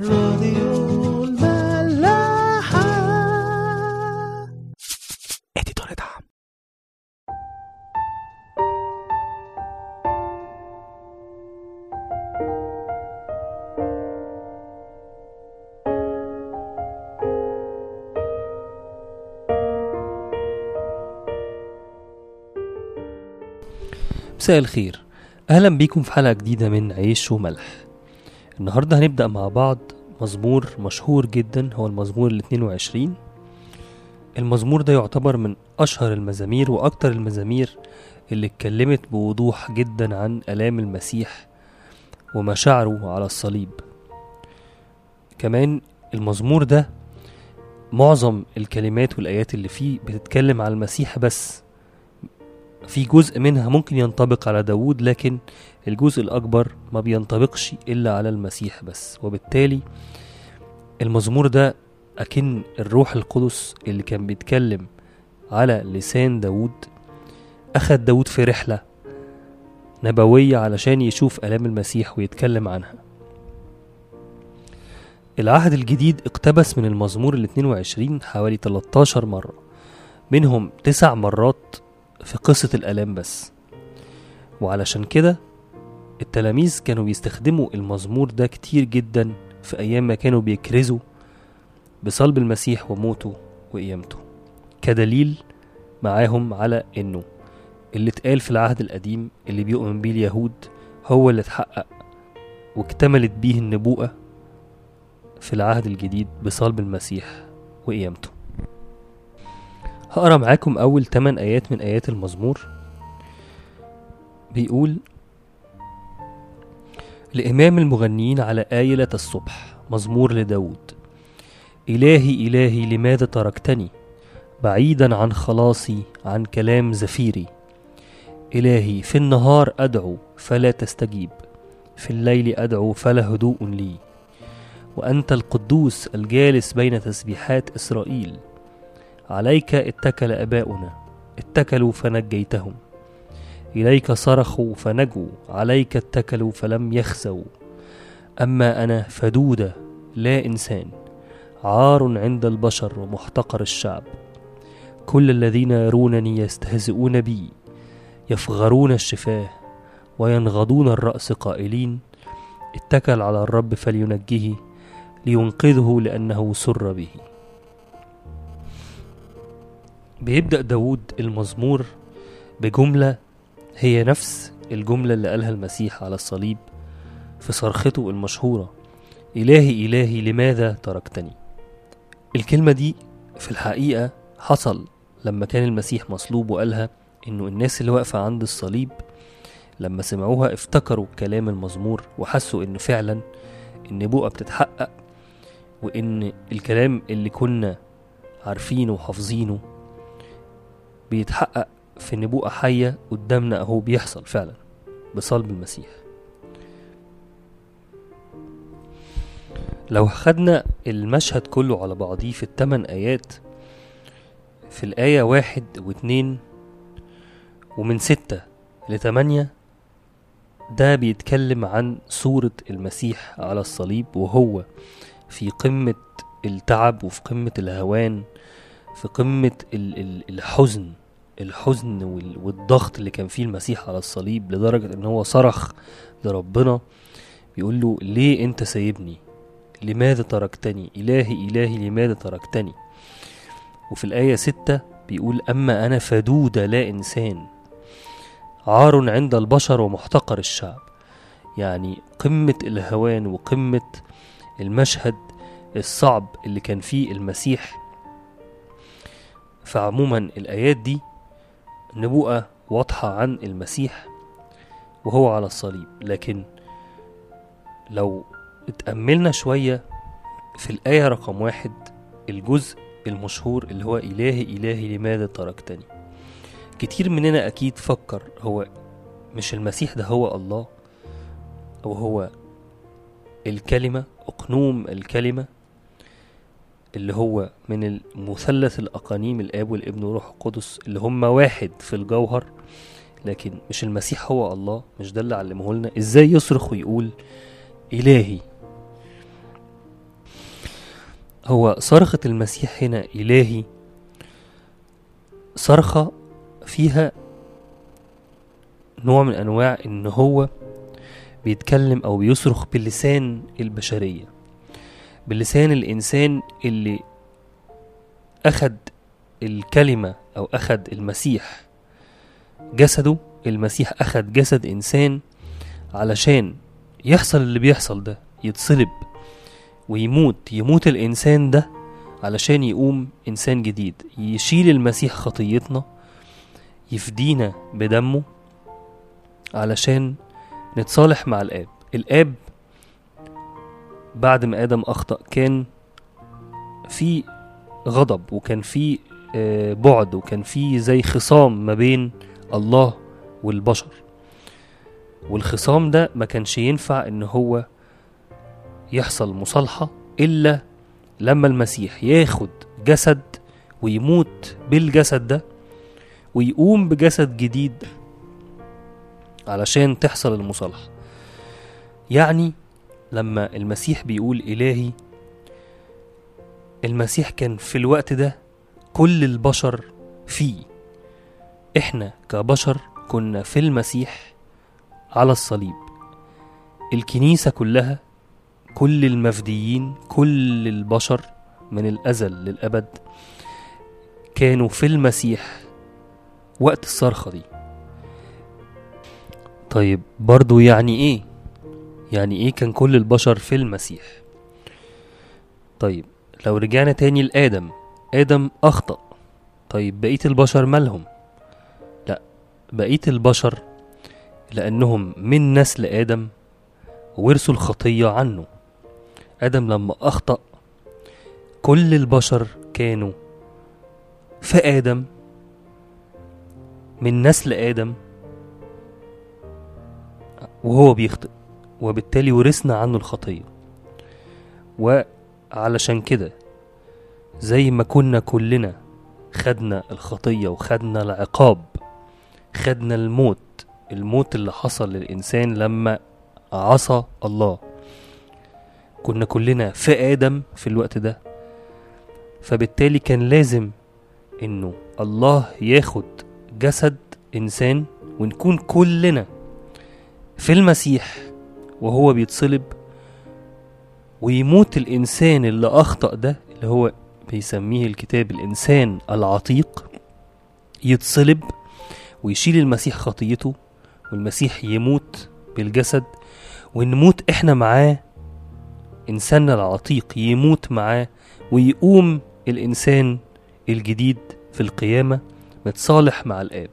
راديو الملاحة. اديتور دعم مساء الخير. أهلا بيكم في حلقة جديدة من عيش وملح. النهارده هنبدأ مع بعض مزمور مشهور جدا هو المزمور ال 22 المزمور ده يعتبر من أشهر المزامير وأكتر المزامير اللي اتكلمت بوضوح جدا عن ألام المسيح ومشاعره على الصليب. كمان المزمور ده معظم الكلمات والآيات اللي فيه بتتكلم على المسيح بس في جزء منها ممكن ينطبق على داوود لكن الجزء الأكبر ما بينطبقش إلا على المسيح بس. وبالتالي المزمور ده أكن الروح القدس اللي كان بيتكلم على لسان داوود أخد داوود في رحلة نبوية علشان يشوف آلام المسيح ويتكلم عنها. العهد الجديد اقتبس من المزمور ال 22 حوالي 13 مرة منهم تسع مرات في قصة الآلام بس. وعلشان كده التلاميذ كانوا بيستخدموا المزمور ده كتير جدا في أيام ما كانوا بيكرزوا بصلب المسيح وموته وقيامته كدليل معاهم على إنه اللي اتقال في العهد القديم اللي بيؤمن بيه اليهود هو اللي اتحقق واكتملت بيه النبوءة في العهد الجديد بصلب المسيح وقيامته. هقرأ معاكم أول 8 آيات من آيات المزمور. بيقول لإمام المغنيين على آيلة الصبح مزمور لداود إلهي إلهي لماذا تركتني؟ بعيدا عن خلاصي عن كلام زفيري. إلهي في النهار أدعو فلا تستجيب في الليل أدعو فلا هدوء لي. وأنت القدوس الجالس بين تسبيحات إسرائيل. عليك اتكل أباؤنا اتكلوا فنجيتهم. إليك صرخوا فنجوا عليك اتكلوا فلم يخزوا. أما أنا فدوده لا إنسان عار عند البشر ومحتقر الشعب. كل الذين يرونني يستهزئون بي يفغرون الشفاه وينغضون الرأس قائلين اتكل على الرب فلينجه لينقذه لأنه سر به. بيبدأ داود المزمور بجملة هي نفس الجملة اللي قالها المسيح على الصليب في صرخته المشهورة إلهي إلهي لماذا تركتني؟ الكلمة دي في الحقيقة حصل لما كان المسيح مصلوب وقالها إنه الناس اللي واقفة عند الصليب لما سمعوها افتكروا كلام المزمور وحسوا إن فعلا النبوءة بتتحقق وإن الكلام اللي كنا عارفينه وحافظينه بيتحقق في نبوءة حية قدامنا أهو بيحصل فعلا بصلب المسيح. لو خدنا المشهد كله على بعضيه في التمن آيات في الآية واحد واتنين ومن ستة لتمانية ده بيتكلم عن صورة المسيح على الصليب وهو في قمة التعب وفي قمة الهوان في قمة ال- ال- الحزن. الحزن وال- والضغط اللي كان فيه المسيح على الصليب لدرجة إن هو صرخ لربنا بيقول له ليه أنت سايبني؟ لماذا تركتني؟ إلهي إلهي لماذا تركتني؟ وفي الآية ستة بيقول أما أنا فدودة لا إنسان. عار عند البشر ومحتقر الشعب. يعني قمة الهوان وقمة المشهد الصعب اللي كان فيه المسيح. فعموما الآيات دي نبوءة واضحة عن المسيح وهو على الصليب. لكن لو اتأملنا شوية في الآية رقم واحد الجزء المشهور اللي هو إلهي إلهي لماذا تركتني؟ كتير مننا أكيد فكر هو مش المسيح ده هو الله أو هو الكلمة أقنوم الكلمة اللي هو من المثلث الأقانيم الآب والابن والروح القدس اللي هم واحد في الجوهر لكن مش المسيح هو الله مش ده اللي علمه لنا إزاي يصرخ ويقول إلهي؟ هو صرخة المسيح هنا إلهي صرخة فيها نوع من أنواع إن هو بيتكلم أو بيصرخ بلسان البشرية. بلسان الإنسان اللي أخد الكلمة أو أخد المسيح. جسده المسيح أخد جسد إنسان علشان يحصل اللي بيحصل ده يتصلب ويموت يموت الإنسان ده علشان يقوم إنسان جديد. يشيل المسيح خطيتنا يفدينا بدمه علشان نتصالح مع الآب. الآب بعد ما آدم أخطأ كان في غضب وكان في آه، بعد وكان في زي خصام ما بين الله والبشر. والخصام ده ما كانش ينفع إن هو يحصل مصالحة إلا لما المسيح ياخد جسد ويموت بالجسد ده ويقوم بجسد جديد علشان تحصل المصالحة. يعني لما المسيح بيقول إلهي المسيح كان في الوقت ده كل البشر فيه. إحنا كبشر كنا في المسيح على الصليب. الكنيسة كلها كل المفديين كل البشر من الأزل للأبد كانوا في المسيح وقت الصرخة دي. طيب برضو يعني إيه؟ يعني إيه كان كل البشر في المسيح؟ طيب لو رجعنا تاني لآدم آدم أخطأ. طيب بقية البشر مالهم؟ لا بقية البشر لأنهم من نسل آدم ورثوا الخطية عنه. آدم لما أخطأ كل البشر كانوا في آدم من نسل آدم وهو بيخطئ. وبالتالي ورثنا عنه الخطية. وعلشان كده زي ما كنا كلنا خدنا الخطية وخدنا العقاب خدنا الموت الموت اللي حصل للإنسان لما عصى الله. كنا كلنا في آدم في الوقت ده. فبالتالي كان لازم إنه الله ياخد جسد إنسان ونكون كلنا في المسيح. وهو بيتصلب ويموت الإنسان اللي أخطأ ده اللي هو بيسميه الكتاب الإنسان العتيق يتصلب ويشيل المسيح خطيته والمسيح يموت بالجسد ونموت إحنا معاه إنساننا العتيق يموت معاه ويقوم الإنسان الجديد في القيامة متصالح مع الآب.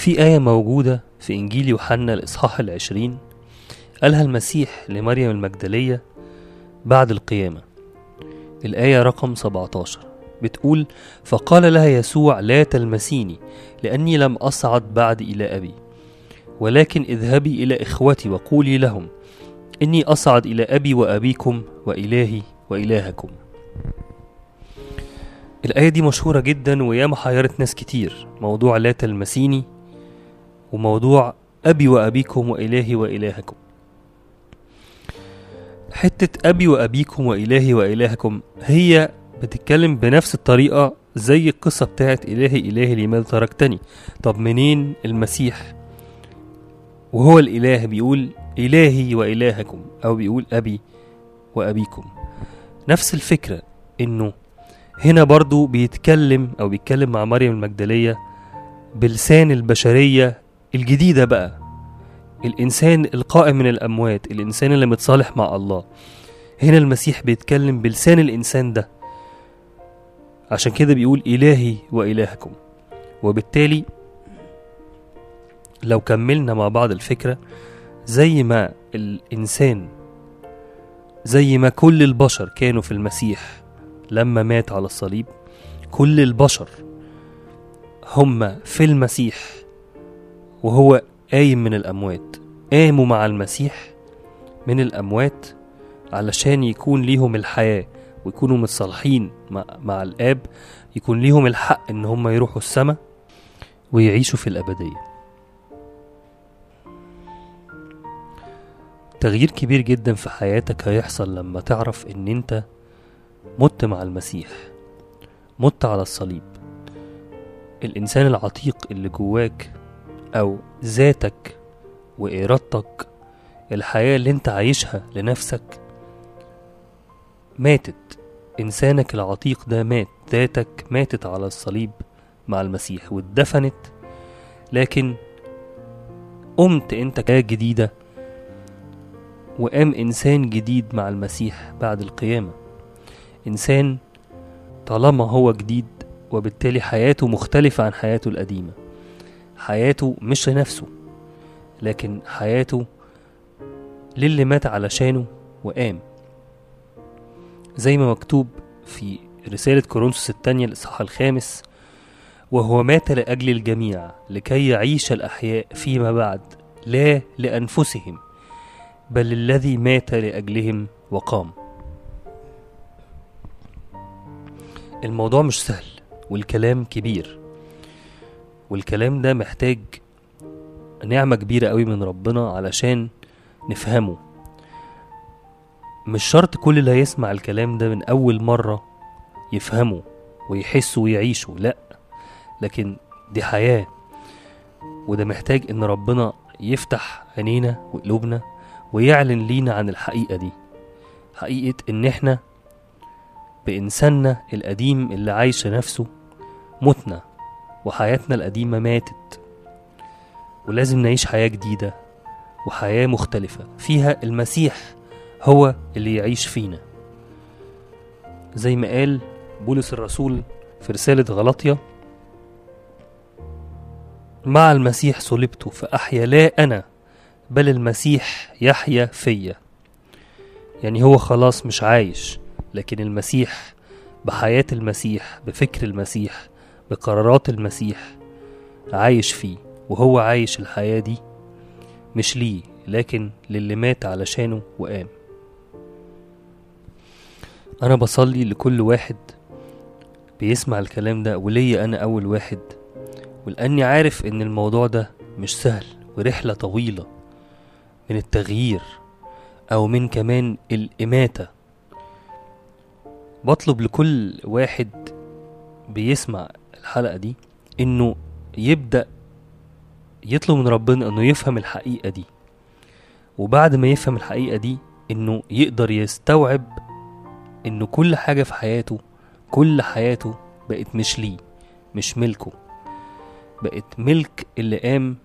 في آية موجودة في إنجيل يوحنا الإصحاح العشرين قالها المسيح لمريم المجدلية بعد القيامة. الآية رقم 17 بتقول فقال لها يسوع لا تلمسيني لأني لم أصعد بعد إلى أبي ولكن اذهبي إلى إخوتي وقولي لهم إني أصعد إلى أبي وأبيكم وإلهي وإلهكم. الآية دي مشهورة جدا وياما حيرت ناس كتير. موضوع لا تلمسيني وموضوع أبي وأبيكم وإلهي وإلهكم. حتة أبي وأبيكم وإلهي وإلهكم هي بتتكلم بنفس الطريقة زي القصة بتاعت إلهي إلهي لماذا تركتني. طب منين المسيح؟ وهو الإله بيقول إلهي وإلهكم أو بيقول أبي وأبيكم. نفس الفكرة إنه هنا برضو بيتكلم أو بيتكلم مع مريم المجدلية بلسان البشرية الجديدة بقى الإنسان القائم من الأموات الإنسان اللي متصالح مع الله. هنا المسيح بيتكلم بلسان الإنسان ده. عشان كده بيقول إلهي وإلهكم. وبالتالي لو كملنا مع بعض الفكرة زي ما الإنسان زي ما كل البشر كانوا في المسيح لما مات على الصليب كل البشر هم في المسيح. وهو قايم من الأموات قاموا مع المسيح من الأموات علشان يكون ليهم الحياة ويكونوا متصالحين مع, الآب يكون ليهم الحق إن هم يروحوا السماء ويعيشوا في الأبدية. تغيير كبير جدا في حياتك هيحصل لما تعرف إن أنت مت مع المسيح مت على الصليب. الإنسان العتيق اللي جواك أو ذاتك وإرادتك الحياة اللي أنت عايشها لنفسك ماتت. إنسانك العتيق ده مات ذاتك ماتت على الصليب مع المسيح واتدفنت. لكن قمت أنت كحياة جديدة وقام إنسان جديد مع المسيح بعد القيامة. إنسان طالما هو جديد وبالتالي حياته مختلفة عن حياته القديمة. حياته مش لنفسه لكن حياته للي مات علشانه وقام. زي ما مكتوب في رسالة كورنثوس الثانية الإصحاح الخامس وهو مات لأجل الجميع لكي يعيش الأحياء فيما بعد لا لأنفسهم بل الذي مات لأجلهم وقام. الموضوع مش سهل والكلام كبير. والكلام ده محتاج نعمة كبيرة قوي من ربنا علشان نفهمه. مش شرط كل اللي هيسمع الكلام ده من أول مرة يفهمه ويحسه ويعيشه لأ لكن دي حياة. وده محتاج إن ربنا يفتح عينينا وقلوبنا ويعلن لينا عن الحقيقة دي. حقيقة إن إحنا بإنساننا القديم اللي عايش نفسه متنا وحياتنا القديمة ماتت. ولازم نعيش حياة جديدة وحياة مختلفة. فيها المسيح هو اللي يعيش فينا. زي ما قال بولس الرسول في رسالة غلطية مع المسيح صلبت فأحيا لا أنا بل المسيح يحيا فيا. يعني هو خلاص مش عايش لكن المسيح بحياة المسيح بفكر المسيح بقرارات المسيح عايش فيه وهو عايش الحياة دي. مش ليه لكن للي مات علشانه وقام. أنا بصلي لكل واحد بيسمع الكلام ده وليا أنا أول واحد. ولأني عارف إن الموضوع ده مش سهل ورحلة طويلة من التغيير أو من كمان الإماتة. بطلب لكل واحد بيسمع الحلقة دي إنه يبدأ يطلب من ربنا إنه يفهم الحقيقة دي. وبعد ما يفهم الحقيقة دي إنه يقدر يستوعب إنه كل حاجة في حياته كل حياته بقت مش ليه مش ملكه. بقت ملك اللي قام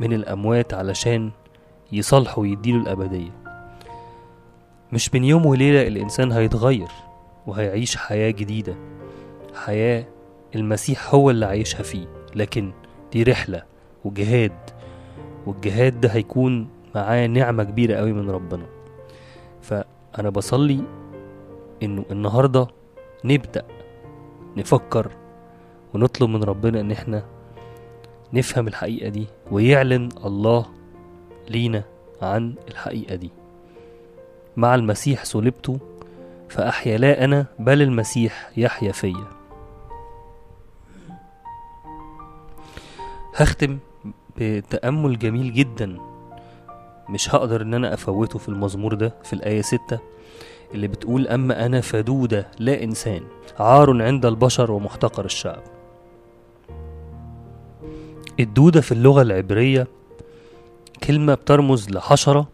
من الأموات علشان يصالحه ويديله الأبدية. مش من يوم وليلة الإنسان هيتغير وهيعيش حياة جديدة حياة المسيح هو اللي عايشها فيه لكن دي رحلة وجهاد والجهاد ده هيكون معاه نعمة كبيرة قوي من ربنا. فأنا بصلي إنه النهاردة نبدأ نفكر ونطلب من ربنا إن إحنا نفهم الحقيقة دي ويعلن الله لينا عن الحقيقة دي. مع المسيح صلبت فأحيا لا أنا بل المسيح يحيا فيا. هختم بتأمل جميل جدا. مش هقدر إن أنا أفوته في المزمور ده في الآية ستة اللي بتقول أما أنا فدودة لا إنسان عار عند البشر ومحتقر الشعب. الدودة في اللغة العبرية كلمة بترمز لحشرة.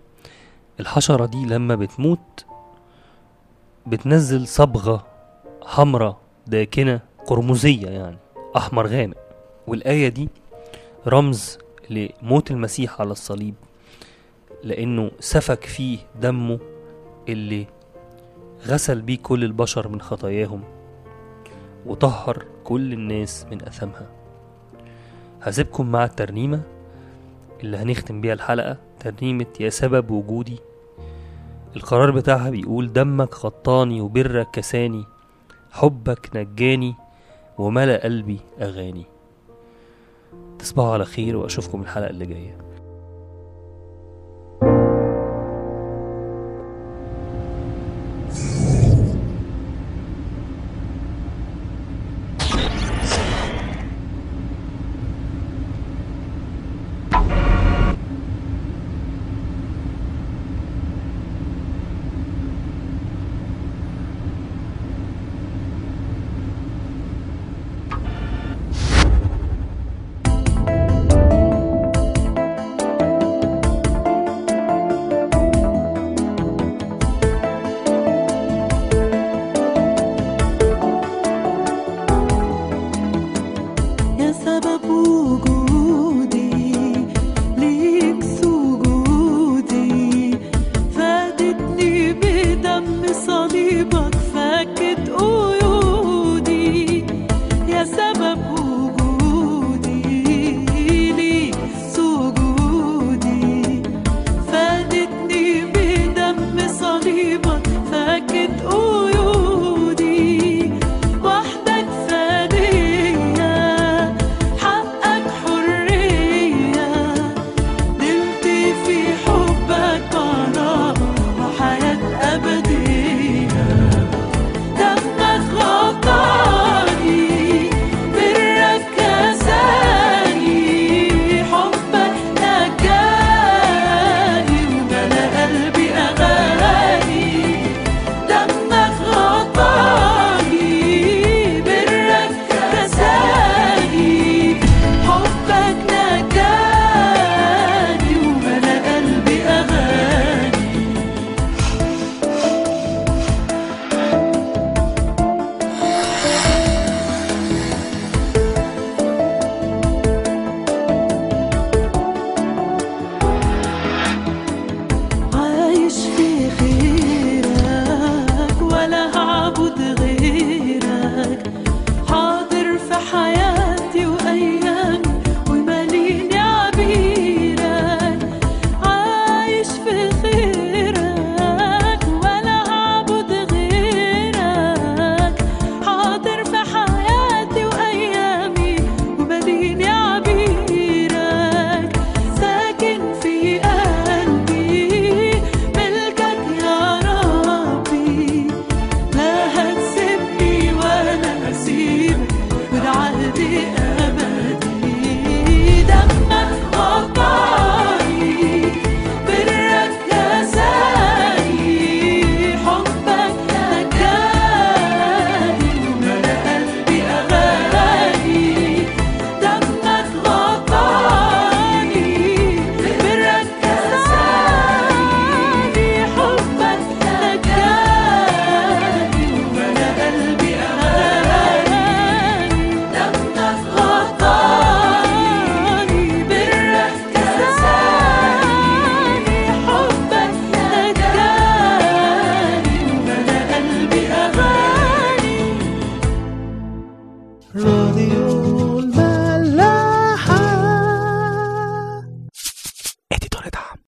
الحشرة دي لما بتموت بتنزل صبغة حمرة داكنة قرمزية يعني أحمر غامق. والآية دي رمز لموت المسيح على الصليب لأنه سفك فيه دمه اللي غسل بيه كل البشر من خطاياهم وطهر كل الناس من أثامها هسيبكم مع الترنيمة اللي هنختم بيها الحلقة ترنيمة يا سبب وجودي. القرار بتاعها بيقول دمك غطاني وبرك كساني حبك نجاني وملأ قلبي أغاني. تصبحوا على خير وأشوفكم الحلقة اللي جاية. sababugo